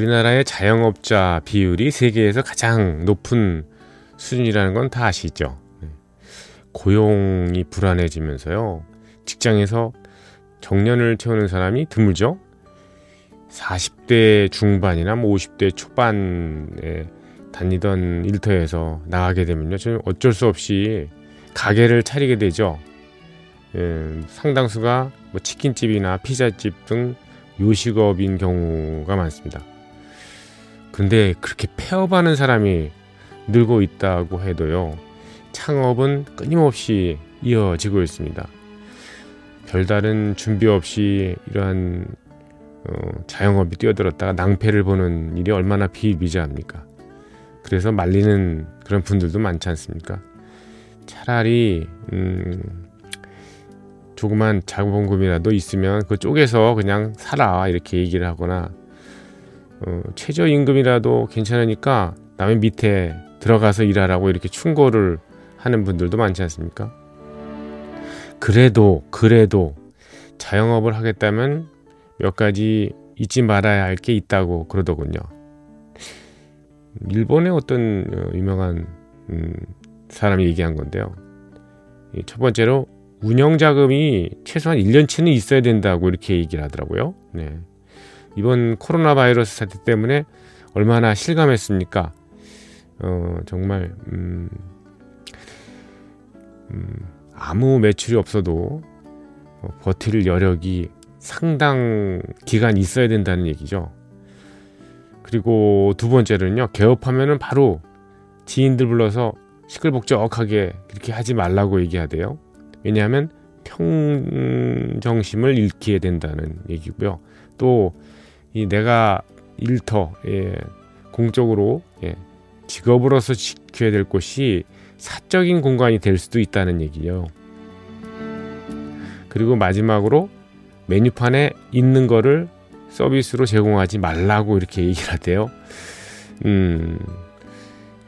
우리나라의 자영업자 비율이 세계에서 가장 높은 수준이라는 건 다 아시죠? 고용이 불안해지면서요. 직장에서 정년을 채우는 사람이 드물죠. 40대 중반이나 뭐 50대 초반에 다니던 일터에서 나가게 되면요. 좀 어쩔 수 없이 가게를 차리게 되죠. 예, 상당수가 뭐 치킨집이나 피자집 등 요식업인 경우가 많습니다. 근데 그렇게 폐업하는 사람이 늘고 있다고 해도요. 창업은 끊임없이 이어지고 있습니다. 별다른 준비 없이 이러한 어, 자영업이 뛰어들었다가 낭패를 보는 일이 얼마나 비일비재합니까? 그래서 말리는 그런 분들도 많지 않습니까? 차라리 음, 조그만 자본금이라도 있으면 그 쪽에서 그냥 살아 이렇게 얘기를 하거나 어, 최저임금이라도 괜찮으니까 남의 밑에 들어가서 일하라고 이렇게 충고를 하는 분들도 많지 않습니까? 그래도 그래도 자영업을 하겠다면 몇 가지 잊지 말아야 할 게 있다고 그러더군요. 일본의 어떤 어, 유명한 음, 사람이 얘기한 건데요. 첫 번째로 운영 자금이 최소한 1년치는 있어야 된다고 이렇게 얘기를 하더라고요. 네. 이번 코로나 바이러스 사태 때문에 얼마나 실감했습니까? 어, 정말 음, 음, 아무 매출이 없어도 어, 버틸 여력이 상당 기간 있어야 된다는 얘기죠. 그리고 두 번째는요, 개업하면은 바로 지인들 불러서 시끌벅적하게 그렇게 하지 말라고 얘기하대요. 왜냐하면 평정심을 잃게 된다는 얘기고요. 또 이 내가 일터 예, 공적으로 예, 직업으로서 지켜야 될 곳이 사적인 공간이 될 수도 있다는 얘기요. 그리고 마지막으로 메뉴판에 있는 거를 서비스로 제공하지 말라고 이렇게 얘기를 하대요. 음,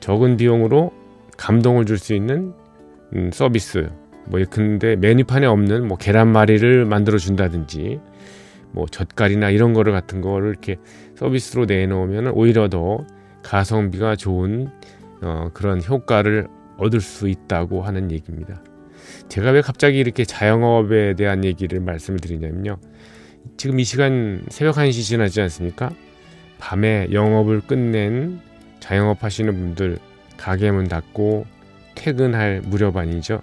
적은 비용으로 감동을 줄 수 있는 음, 서비스. 뭐 근데 메뉴판에 없는 뭐 계란말이를 만들어 준다든지 뭐 젓갈이나 이런 거를 같은 거를 이렇게 서비스로 내놓으면 오히려 더 가성비가 좋은 어, 그런 효과를 얻을 수 있다고 하는 얘기입니다. 제가 왜 갑자기 이렇게 자영업에 대한 얘기를 말씀을 드리냐면요. 지금 이 시간 새벽 1시 지나지 않습니까? 밤에 영업을 끝낸 자영업 하시는 분들 가게 문 닫고 퇴근할 무렵 아니죠.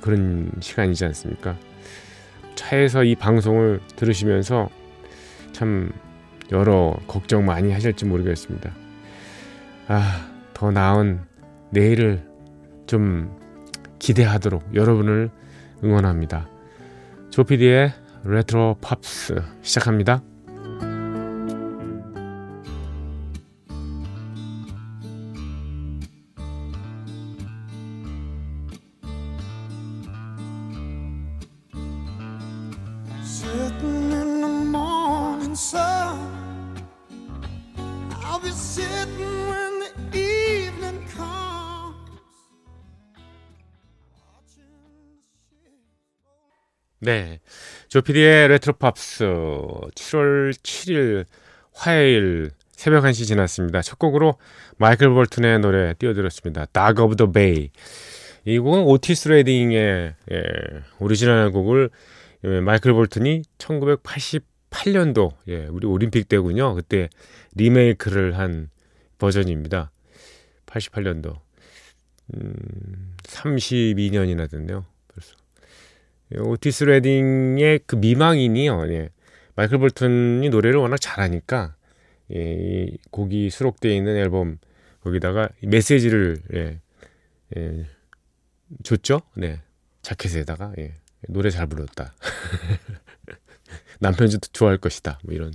그런 시간이지 않습니까? 차에서 이 방송을 들으시면서 참 여러 걱정 많이 하실지 모르겠습니다. 아, 더 나은 내일을 좀 기대하도록 여러분을 응원합니다. 조피디의 레트로 팝스 시작합니다. 네. 조피디의 레트로팝스 7월 7일 화요일 새벽 1시 지났습니다. 첫 곡으로 마이클 볼튼의 노래 띄워드렸습니다. Dock of the Bay. 이 곡은 오티스 레딩의 예, 오리지널 곡을 예, 마이클 볼튼이 1988년도 예, 우리 올림픽 때군요. 그때 리메이크를 한 버전입니다. 88년도. 음, 32년이나 됐네요. 오티스 레딩의 그 미망인이요. 예. 마이클 볼튼이 노래를 워낙 잘하니까 예, 이 곡이 수록되어 있는 앨범 거기다가 메시지를 예, 예, 줬죠. 네. 자켓에다가 예. 노래 잘 불렀다. 남편도 좋아할 것이다. 뭐 이런.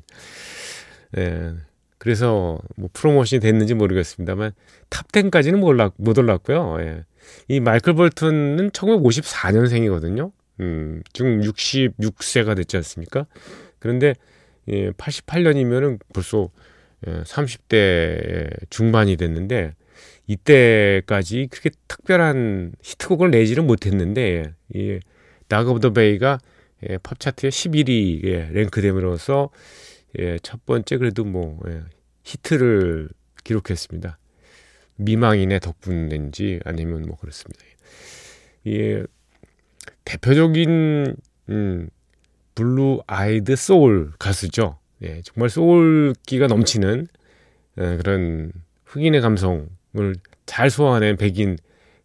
예. 그래서 뭐 프로모션이 됐는지 모르겠습니다만 탑 10까지는 못, 올랐, 못 올랐고요. 예. 이 마이클 볼튼은 1954년생이거든요. 음, 지금 66세가 됐지 않습니까? 그런데 예, 88년이면은 벌써 예, 30대 중반이 됐는데 이때까지 그렇게 특별한 히트곡을 내지는 못했는데 이 Dock of the Bay가 예, 팝 차트에 11위 예, 랭크됨으로써 예, 첫 번째 그래도 뭐 예, 히트를 기록했습니다. 미망인의 덕분인지 아니면 뭐 그렇습니다. 예, 대표적인 음, blue eyed soul 가수죠. 예, 정말 소울기가 넘치는 예, 그런 흑인의 감성을 잘 소화하는 백인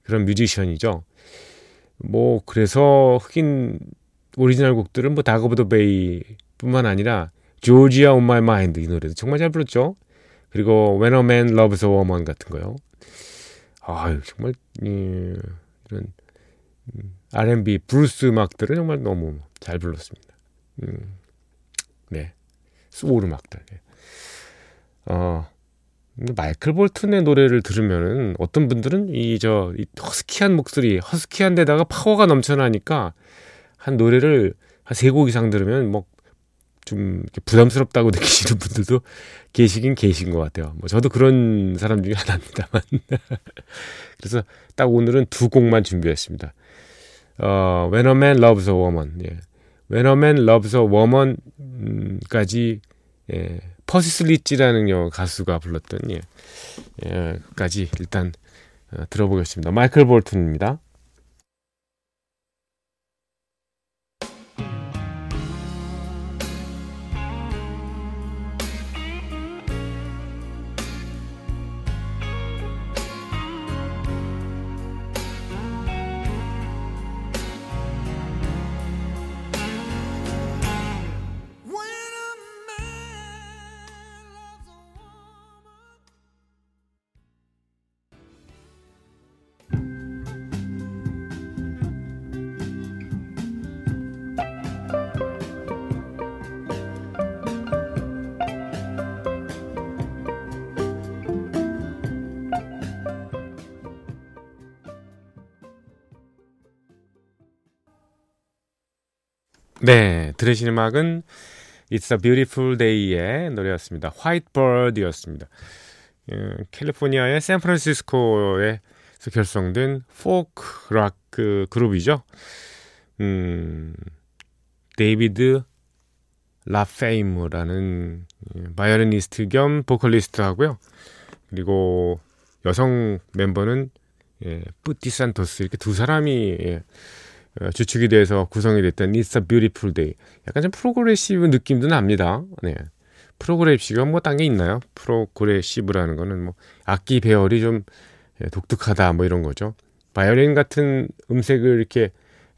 그런 뮤지션이죠. 뭐 그래서 흑인 오리지널 곡들은 뭐 Dock of the Bay뿐만 아니라 Georgia on My Mind 이 노래도 정말 잘 불렀죠. 그리고 When a Man Loves a Woman 같은 거요. 아유 정말 예, 이런 음, R&B 블루스 음악들은 정말 너무 잘 불렀습니다. 음, 네, 소울 음악들. 네. 어, 마이클 볼튼의 노래를 들으면은 어떤 분들은 이 저 이 허스키한 목소리, 허스키한 데다가 파워가 넘쳐나니까 한 노래를 한 세 곡 이상 들으면 뭐 좀 부담스럽다고 느끼시는 분들도 계시긴 계신 것 같아요. 뭐 저도 그런 사람 중에 하나입니다만. 그래서 딱 오늘은 두 곡만 준비했습니다. 어, When a Man Loves a Woman. 예. When a Man Loves a Woman까지 예. 퍼시 슬리찌라는 가수가 불렀던 예. 예. 까지 일단 어, 들어보겠습니다. 마이클 볼튼입니다. 네, 들으신 음악은 It's a Beautiful Day의 노래였습니다. White Bird이었습니다. 예, 캘리포니아의 샌프란시스코에서 결성된 포크 락 그 그룹이죠. 음, 데이비드 라플레임이라는 예, 바이올리니스트 겸 보컬리스트 하고요. 그리고 여성 멤버는 예, 패티 산토스 이렇게 두 사람이 예, 어, 주축이 돼서 구성이 됐던 It's a Beautiful Day. 약간 좀 progressive 느낌도 납니다. 네. progressive가 뭐 딴 게 있나요? progressive라는 거는 뭐 악기 배열이 좀 예, 독특하다 뭐 이런 거죠. 바이올린 같은 음색을 이렇게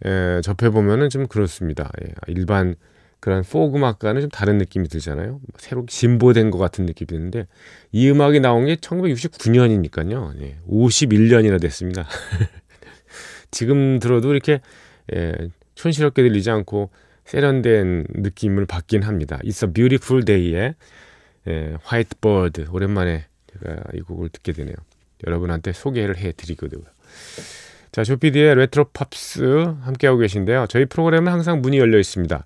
에, 접해보면은 좀 그렇습니다. 예, 일반 그런 포크 음악과는 좀 다른 느낌이 들잖아요. 뭐 새로 진보된 것 같은 느낌이 드는데 이 음악이 나온 게 1969년이니까요. 예, 51년이나 됐습니다. 지금 들어도 이렇게 예, 촌스럽게 들리지 않고 세련된 느낌을 받긴 합니다. It's a Beautiful Day의 예, White Bird 오랜만에 제가 이 곡을 듣게 되네요. 여러분한테 소개를 해드리거든요. 자, 조피디의 레트로 팝스 함께하고 계신데요. 저희 프로그램은 항상 문이 열려 있습니다.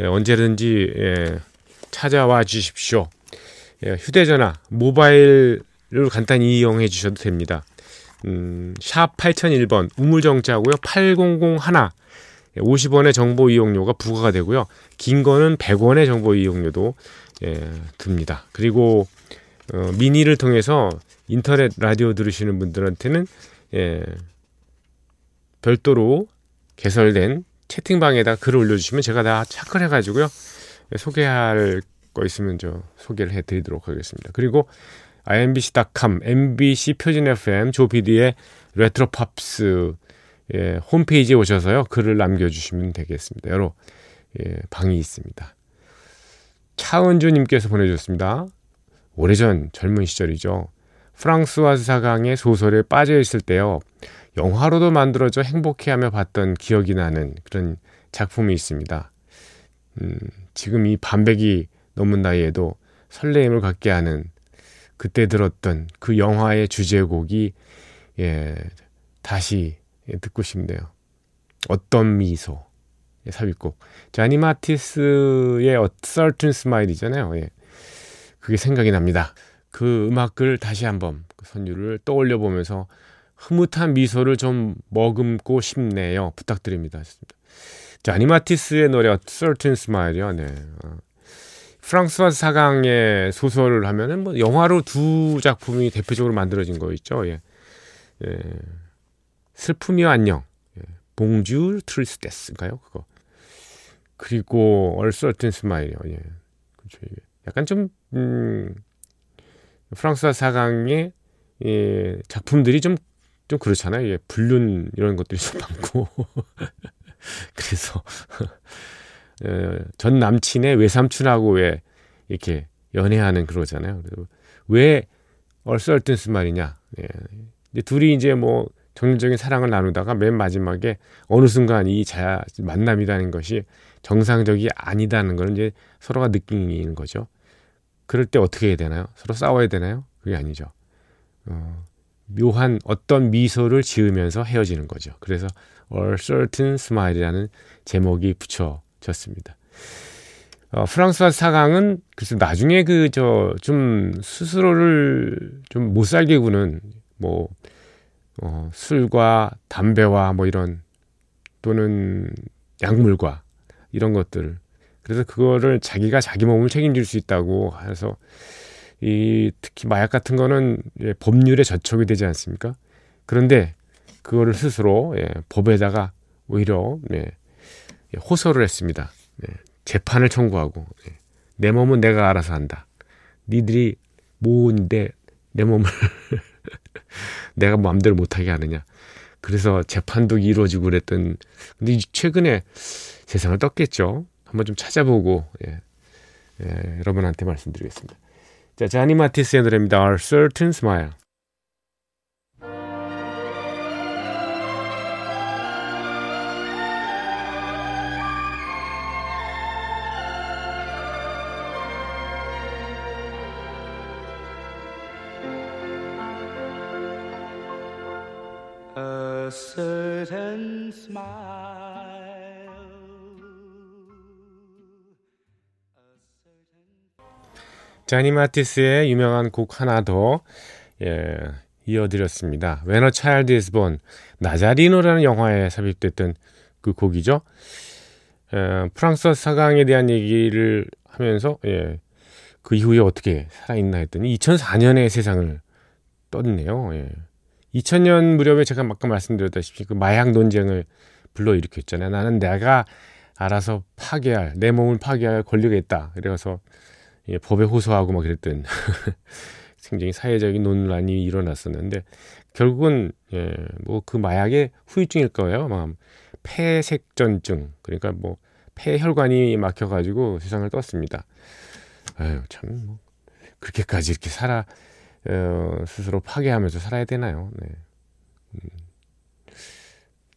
예, 언제든지 예, 찾아와 주십시오. 예, 휴대전화, 모바일을 간단히 이용해 주셔도 됩니다. 음, 샵 8001번 우물정자고요. 8001 50원의 정보 이용료가 부과가 되고요. 긴 거는 100원의 정보 이용료도 예, 듭니다. 그리고 어, 미니를 통해서 인터넷 라디오 들으시는 분들한테는 예, 별도로 개설된 채팅방에다 글을 올려주시면 제가 다 체크를 해가지고요 예, 소개할 거 있으면 저 소개를 해드리도록 하겠습니다. 그리고 imbc.com, mbc 표준 FM 조피디의 레트로 팝스 예, 홈페이지에 오셔서요 글을 남겨주시면 되겠습니다. 여러 예, 방이 있습니다. 차은주님께서 보내주셨습니다. 오래전 젊은 시절이죠. 프랑스와즈 사강의 소설에 빠져 있을 때요. 영화로도 만들어져 행복해하며 봤던 기억이 나는 그런 작품이 있습니다. 음, 지금 이 반백이 넘은 나이에도 설레임을 갖게 하는 그때 들었던 그 영화의 주제곡이 예, 다시 듣고 싶네요. 어떤 미소 예, 삽입곡 자니 마티스의 A Certain Smile이잖아요. 예. 그게 생각이 납니다. 그 음악을 다시 한번 그 선율을 떠올려 보면서 흐뭇한 미소를 좀 머금고 싶네요. 부탁드립니다. 자니 마티스의 노래 A Certain Smile이요. 네. 어. 프랑스와즈 사강의 소설을 하면은 뭐 영화로 두 작품이 대표적으로 만들어진 거 있죠. 예. 예. 슬픔이여 안녕. 예. Bonjour Tristesse인가요? 그거. 그리고 A Certain Smile이요. 예. 그렇죠. 예. 약간 좀 음, 프랑스와 사강의 예, 작품들이 좀좀 그렇잖아요. 예, 불륜 이런 것들이 좀 많고 그래서 어, 전 남친의 외삼촌하고 왜 이렇게 연애하는 그러잖아요. 왜 얼썰뜬스 말이냐. 예. 이제 둘이 이제 뭐 정열적인 사랑을 나누다가 맨 마지막에 어느 순간 이 자, 만남이라는 것이 정상적이 아니다는 걸 이제 서로가 느끼는 거죠. 그럴 때 어떻게 해야 되나요? 서로 싸워야 되나요? 그게 아니죠. 어, 묘한 어떤 미소를 지으면서 헤어지는 거죠. 그래서 Certain Smile이라는 제목이 붙여 졌습니다. 어, 프랑스와 사강은 글쎄 나중에 그 저 좀 스스로를 좀 못 살게 구는 뭐 어, 술과 담배와 뭐 이런 또는 약물과 이런 것들 그래서 그거를 자기가 자기 몸을 책임질 수 있다고 해서 이 특히 마약 같은 거는 예, 법률에 저촉이 되지 않습니까? 그런데 그거를 스스로 예, 법에다가 오히려 예, 호소를 했습니다. 예, 재판을 청구하고 예, 내 몸은 내가 알아서 한다. 니들이 모은데 내 몸을 내가 마음대로 못하게 하느냐. 그래서 재판도 이루어지고 그랬던 근데 최근에 세상을 떴겠죠. 한번 좀 찾아보고 예, 예, 여러분한테 말씀드리겠습니다. 자, 자니 마티스의 노래입니다. Our Certain Smile. 자니 마티스의 유명한 곡 하나 더 예, 이어드렸습니다. When a Child is Born 나자리노라는 영화에 삽입됐던 그 곡이죠. 예, 프랑스 사강에 대한 얘기를 하면서 예, 그 이후에 어떻게 살아있나 했더니 2004년에 세상을 떴네요. 예. 2000년 무렵에 제가 아까 말씀드렸다시피 그 마약 논쟁을 불러일으켰잖아요. 나는 내가 알아서 파괴할 내 몸을 파괴할 권리가 있다. 그래서 예, 법에 호소하고 막 그랬던 굉장히 사회적인 논란이 일어났었는데 결국은 예, 뭐 그 마약의 후유증일 거예요. 막 폐색전증 그러니까 뭐 폐혈관이 막혀가지고 세상을 떴습니다. 아유 참 뭐 그렇게까지 이렇게 살아 어, 스스로 파괴하면서 살아야 되나요? 네. 음,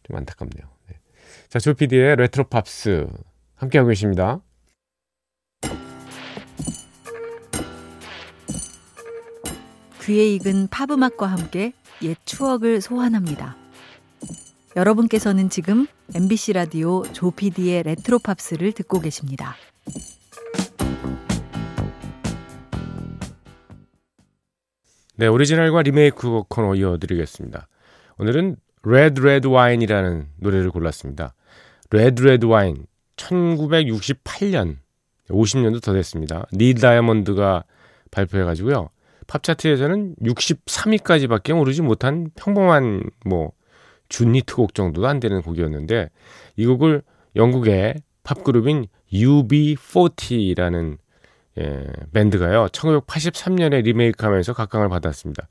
좀 안타깝네요. 네. 자, 조피디의 레트로 팝스 함께하고 계십니다. 귀에 익은 팝 음악과 함께 옛 추억을 소환합니다. 여러분께서는 지금 MBC 라디오 조피디의 레트로 팝스를 듣고 계십니다. 네, 오리지널과 리메이크 코너 이어드리겠습니다. 오늘은 Red Red Wine이라는 노래를 골랐습니다. Red Red Wine 1968년 50년도 더 됐습니다. 니 다이아몬드가 발표해가지고요. 팝 차트에서는 63위까지밖에 오르지 못한 평범한 뭐 준히트곡 정도도 안 되는 곡이었는데 이 곡을 영국의 팝 그룹인 UB40라는 예, 밴드가요. 1983년에 리메이크하면서 각광을 받았습니다.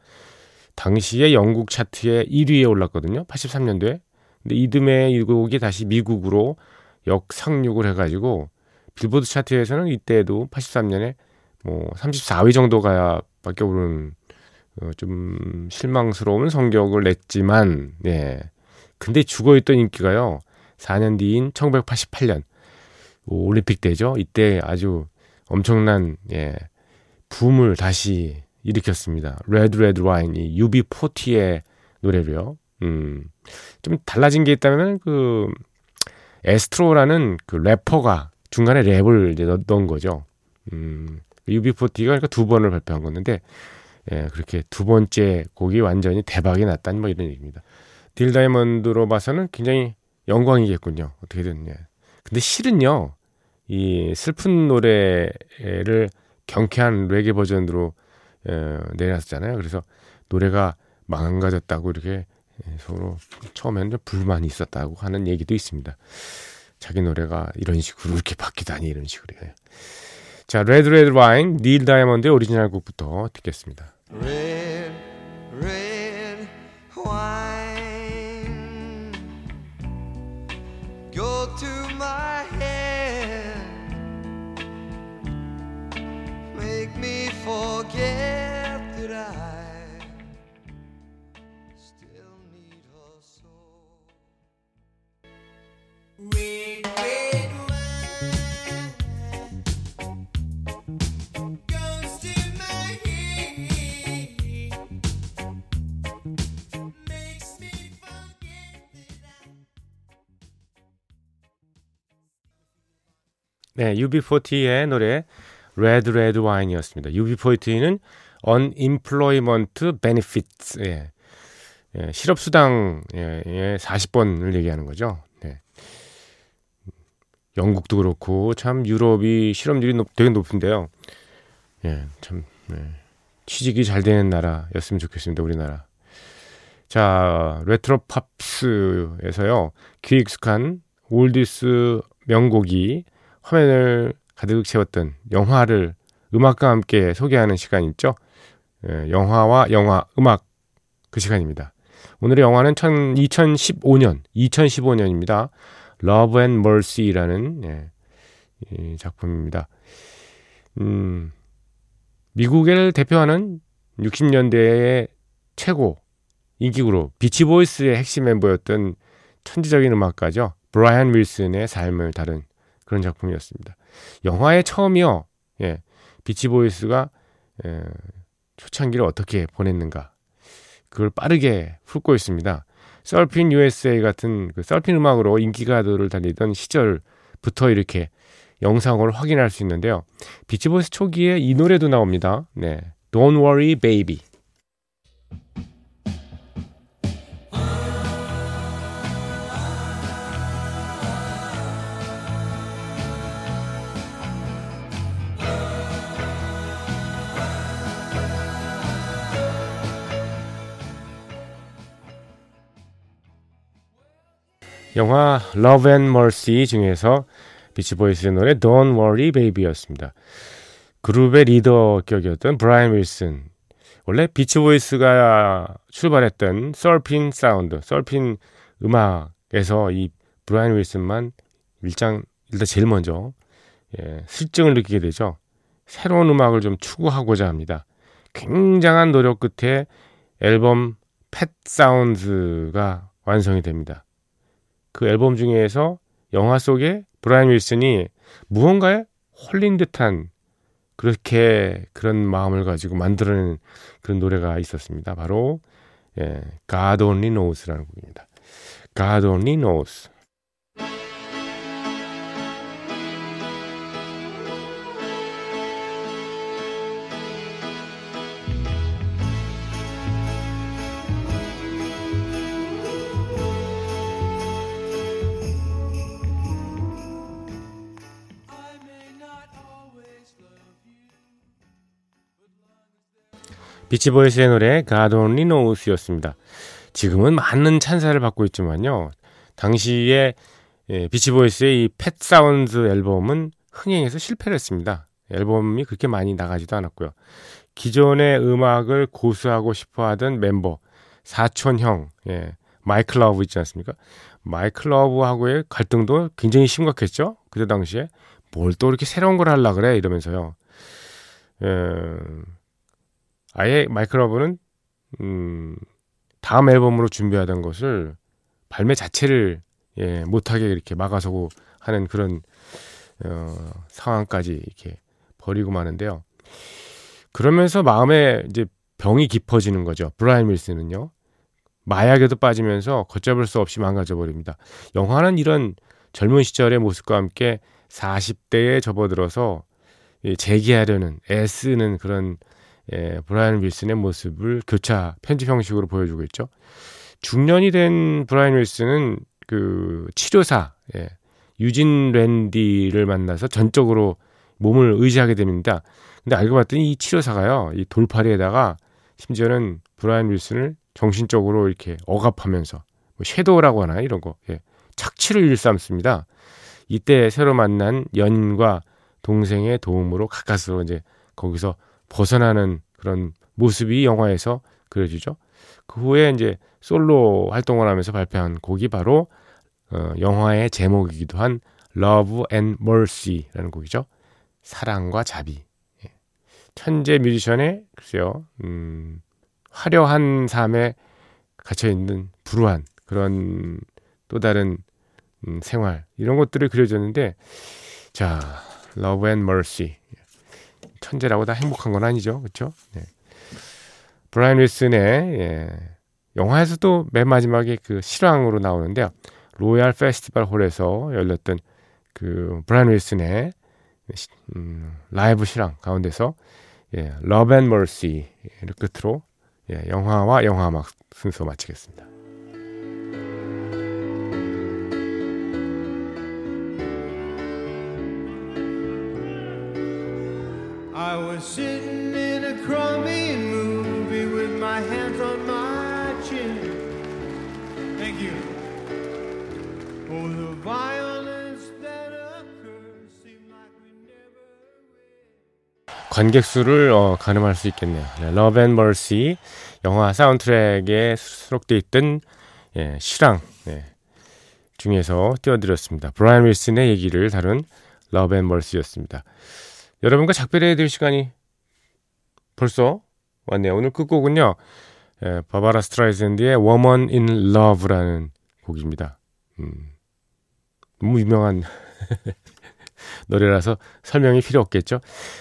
당시에 영국 차트에 1위에 올랐거든요. 83년도에. 근데 이듬해 이 곡이 다시 미국으로 역상륙을 해가지고 빌보드 차트에서는 이때도 83년에 뭐 34위 정도가 밖에 오른 어, 좀 실망스러운 성적을 냈지만, 예. 근데 죽어있던 인기가요, 4년 뒤인 1988년, 올림픽 때죠. 이때 아주 엄청난, 예, 붐을 다시 일으켰습니다. Red Red Wine이 UB40의 노래로요. 음, 좀 달라진 게 있다면, 그, 아스트로라는 그 래퍼가 중간에 랩을 이제 넣 은 거죠. 음, UB40가 그러니까 두 번을 발표한 건데, 예, 그렇게 두 번째 곡이 완전히 대박이 났다는 뭐 이런 얘기입니다. 닐 다이아몬드로 봐서는 굉장히 영광이겠군요. 어떻게든, 예. 근데 실은요, 이 슬픈 노래를 경쾌한 레게 버전으로 예, 내놨잖아요. 그래서 노래가 망가졌다고 이렇게 예, 서로 처음에는 불만이 있었다고 하는 얘기도 있습니다. 자기 노래가 이런 식으로 이렇게 바뀌다니 이런 식으로. 요 자, Red Red Wine 닐 다이아몬드의 오리지널 곡부터 듣겠습니다. Red, 네, UB40의 노래 Red Red Wine이었습니다. UB40는 Unemployment Benefits, 예, 예, 실업수당의 예, 40번을 얘기하는 거죠. 네. 영국도 그렇고 참 유럽이 실업률이 높, 되게 높은데요. 예, 참 네. 취직이 잘 되는 나라였으면 좋겠습니다. 우리나라. 자, 레트로 팝스에서요. 귀 익숙한 올디스 명곡이 화면을 가득 채웠던 영화를 음악과 함께 소개하는 시간 있죠. 예, 영화와 영화, 음악 그 시간입니다. 오늘의 영화는 2015년, 2015년입니다. Love and Mercy라는 예, 이 작품입니다. 음, 미국을 대표하는 60년대의 최고 인기 그룹 비치보이스의 핵심 멤버였던 천재적인 음악가죠. 브라이언 윌슨의 삶을 다룬 그런 작품이었습니다. 영화의 처음이요. 예. 비치보이스가 예, 초창기를 어떻게 보냈는가. 그걸 빠르게 훑고 있습니다. Surfin' USA 같은 그 썰핀 음악으로 인기가도를 달리던 시절부터 이렇게 영상을 확인할 수 있는데요. 비치보이스 초기에 이 노래도 나옵니다. 네. Don't worry baby. 영화 Love and Mercy 중에서 비치보이스의 노래 Don't Worry Baby였습니다. 그룹의 리더 격이었던 브라이언 윌슨. 원래 비치보이스가 출발했던 서핑 사운드, 서핑 음악에서 이 브라이언 윌슨만 일장 일단 제일 먼저 예, 싫증을 느끼게 되죠. 새로운 음악을 좀 추구하고자 합니다. 굉장한 노력 끝에 앨범 Pet Sound가 완성이 됩니다. 그 앨범 중에서 영화 속에 브라이언 윌슨이 무언가에 홀린 듯한 그렇게 그런 마음을 가지고 만들어낸 그런 노래가 있었습니다. 바로 예, God Only Knows라는 곡입니다. God Only Knows. 비치보이스의 노래 God Only Knows였습니다. 지금은 많은 찬사를 받고 있지만요. 당시에 예, 비치보이스의 이 Pet Sound 앨범은 흥행에서 실패를 했습니다. 앨범이 그렇게 많이 나가지도 않았고요. 기존의 음악을 고수하고 싶어 하던 멤버, 사촌형, 예, 마이클 러브 있지 않습니까? 마이클 러브하고의 갈등도 굉장히 심각했죠? 그때 당시에. 뭘 또 이렇게 새로운 걸 하려 그래? 이러면서요. 예, 아예 마이클 러브는 음, 다음 앨범으로 준비하던 것을 발매 자체를 예, 못하게 이렇게 막아서고 하는 그런 어, 상황까지 이렇게 버리고 마는데요. 그러면서 마음에 이제 병이 깊어지는 거죠. 브라이언 밀스는요. 마약에도 빠지면서 걷잡을 수 없이 망가져 버립니다. 영화는 이런 젊은 시절의 모습과 함께 40대에 접어들어서 재기하려는 애쓰는 그런 예, 브라이언 윌슨의 모습을 교차 편집 형식으로 보여주고 있죠. 중년이 된 브라이언 윌슨은 그 치료사 예, 유진 랜디를 만나서 전적으로 몸을 의지하게 됩니다. 근데 알고 봤더니 이 치료사가요, 이 돌파리에다가 심지어는 브라이언 윌슨을 정신적으로 이렇게 억압하면서 뭐 섀도우라고 하나 이런 거 예, 착취를 일삼습니다. 이때 새로 만난 연인과 동생의 도움으로 가까스로 이제 거기서 벗어나는 그런 모습이 영화에서 그려지죠. 그 후에 이제 솔로 활동을 하면서 발표한 곡이 바로 어, 영화의 제목이기도 한 Love and Mercy라는 곡이죠. 사랑과 자비. 예. 천재 뮤지션의 글쎄요, 음, 화려한 삶에 갇혀 있는 불우한 그런 또 다른 음, 생활 이런 것들을 그려줬는데 자, Love and Mercy 천재라고 다 행복한 건 아니죠, 그렇죠? 네. 브라이언 윌슨의 예, 영화에서도 맨 마지막에 그 실황으로 나오는데요. 로얄 페스티벌 홀에서 열렸던 그 브라이언 윌슨의 음, 라이브 실황 가운데서 예, Love and 끝으로 예, 영화와 영화 음악 순서 마치겠습니다. Was sitting in a crummy movie with my hands on my chin. Thank you. Oh, the violence that occurs seemed like we never win. 관객 수를 어, 가늠할 수 있겠네요. 네, Love and Mercy 영화 사운드트랙에 수록되어 있던 예, 실황 예, 중에서 띄워드렸습니다. 브라이언 윌슨의 얘기를 다룬 Love and Mercy였습니다. 여러분과 작별해야 될 시간이 벌써 왔네요. 오늘 끝곡은요. 예, 바바라 스트라이샌드의 Woman in Love라는 곡입니다. 음, 너무 유명한 노래라서 설명이 필요 없겠죠.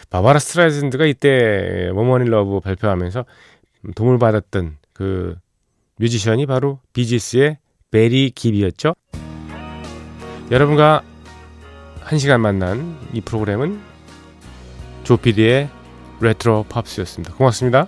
바바라 스트라이샌드가 이때 Woman in Love 발표하면서 도움을 받았던 그 뮤지션이 바로 비지스의 베리 깁이었죠. 여러분과 한 시간 만난 이 프로그램은 조피디의 레트로 팝스였습니다. 고맙습니다.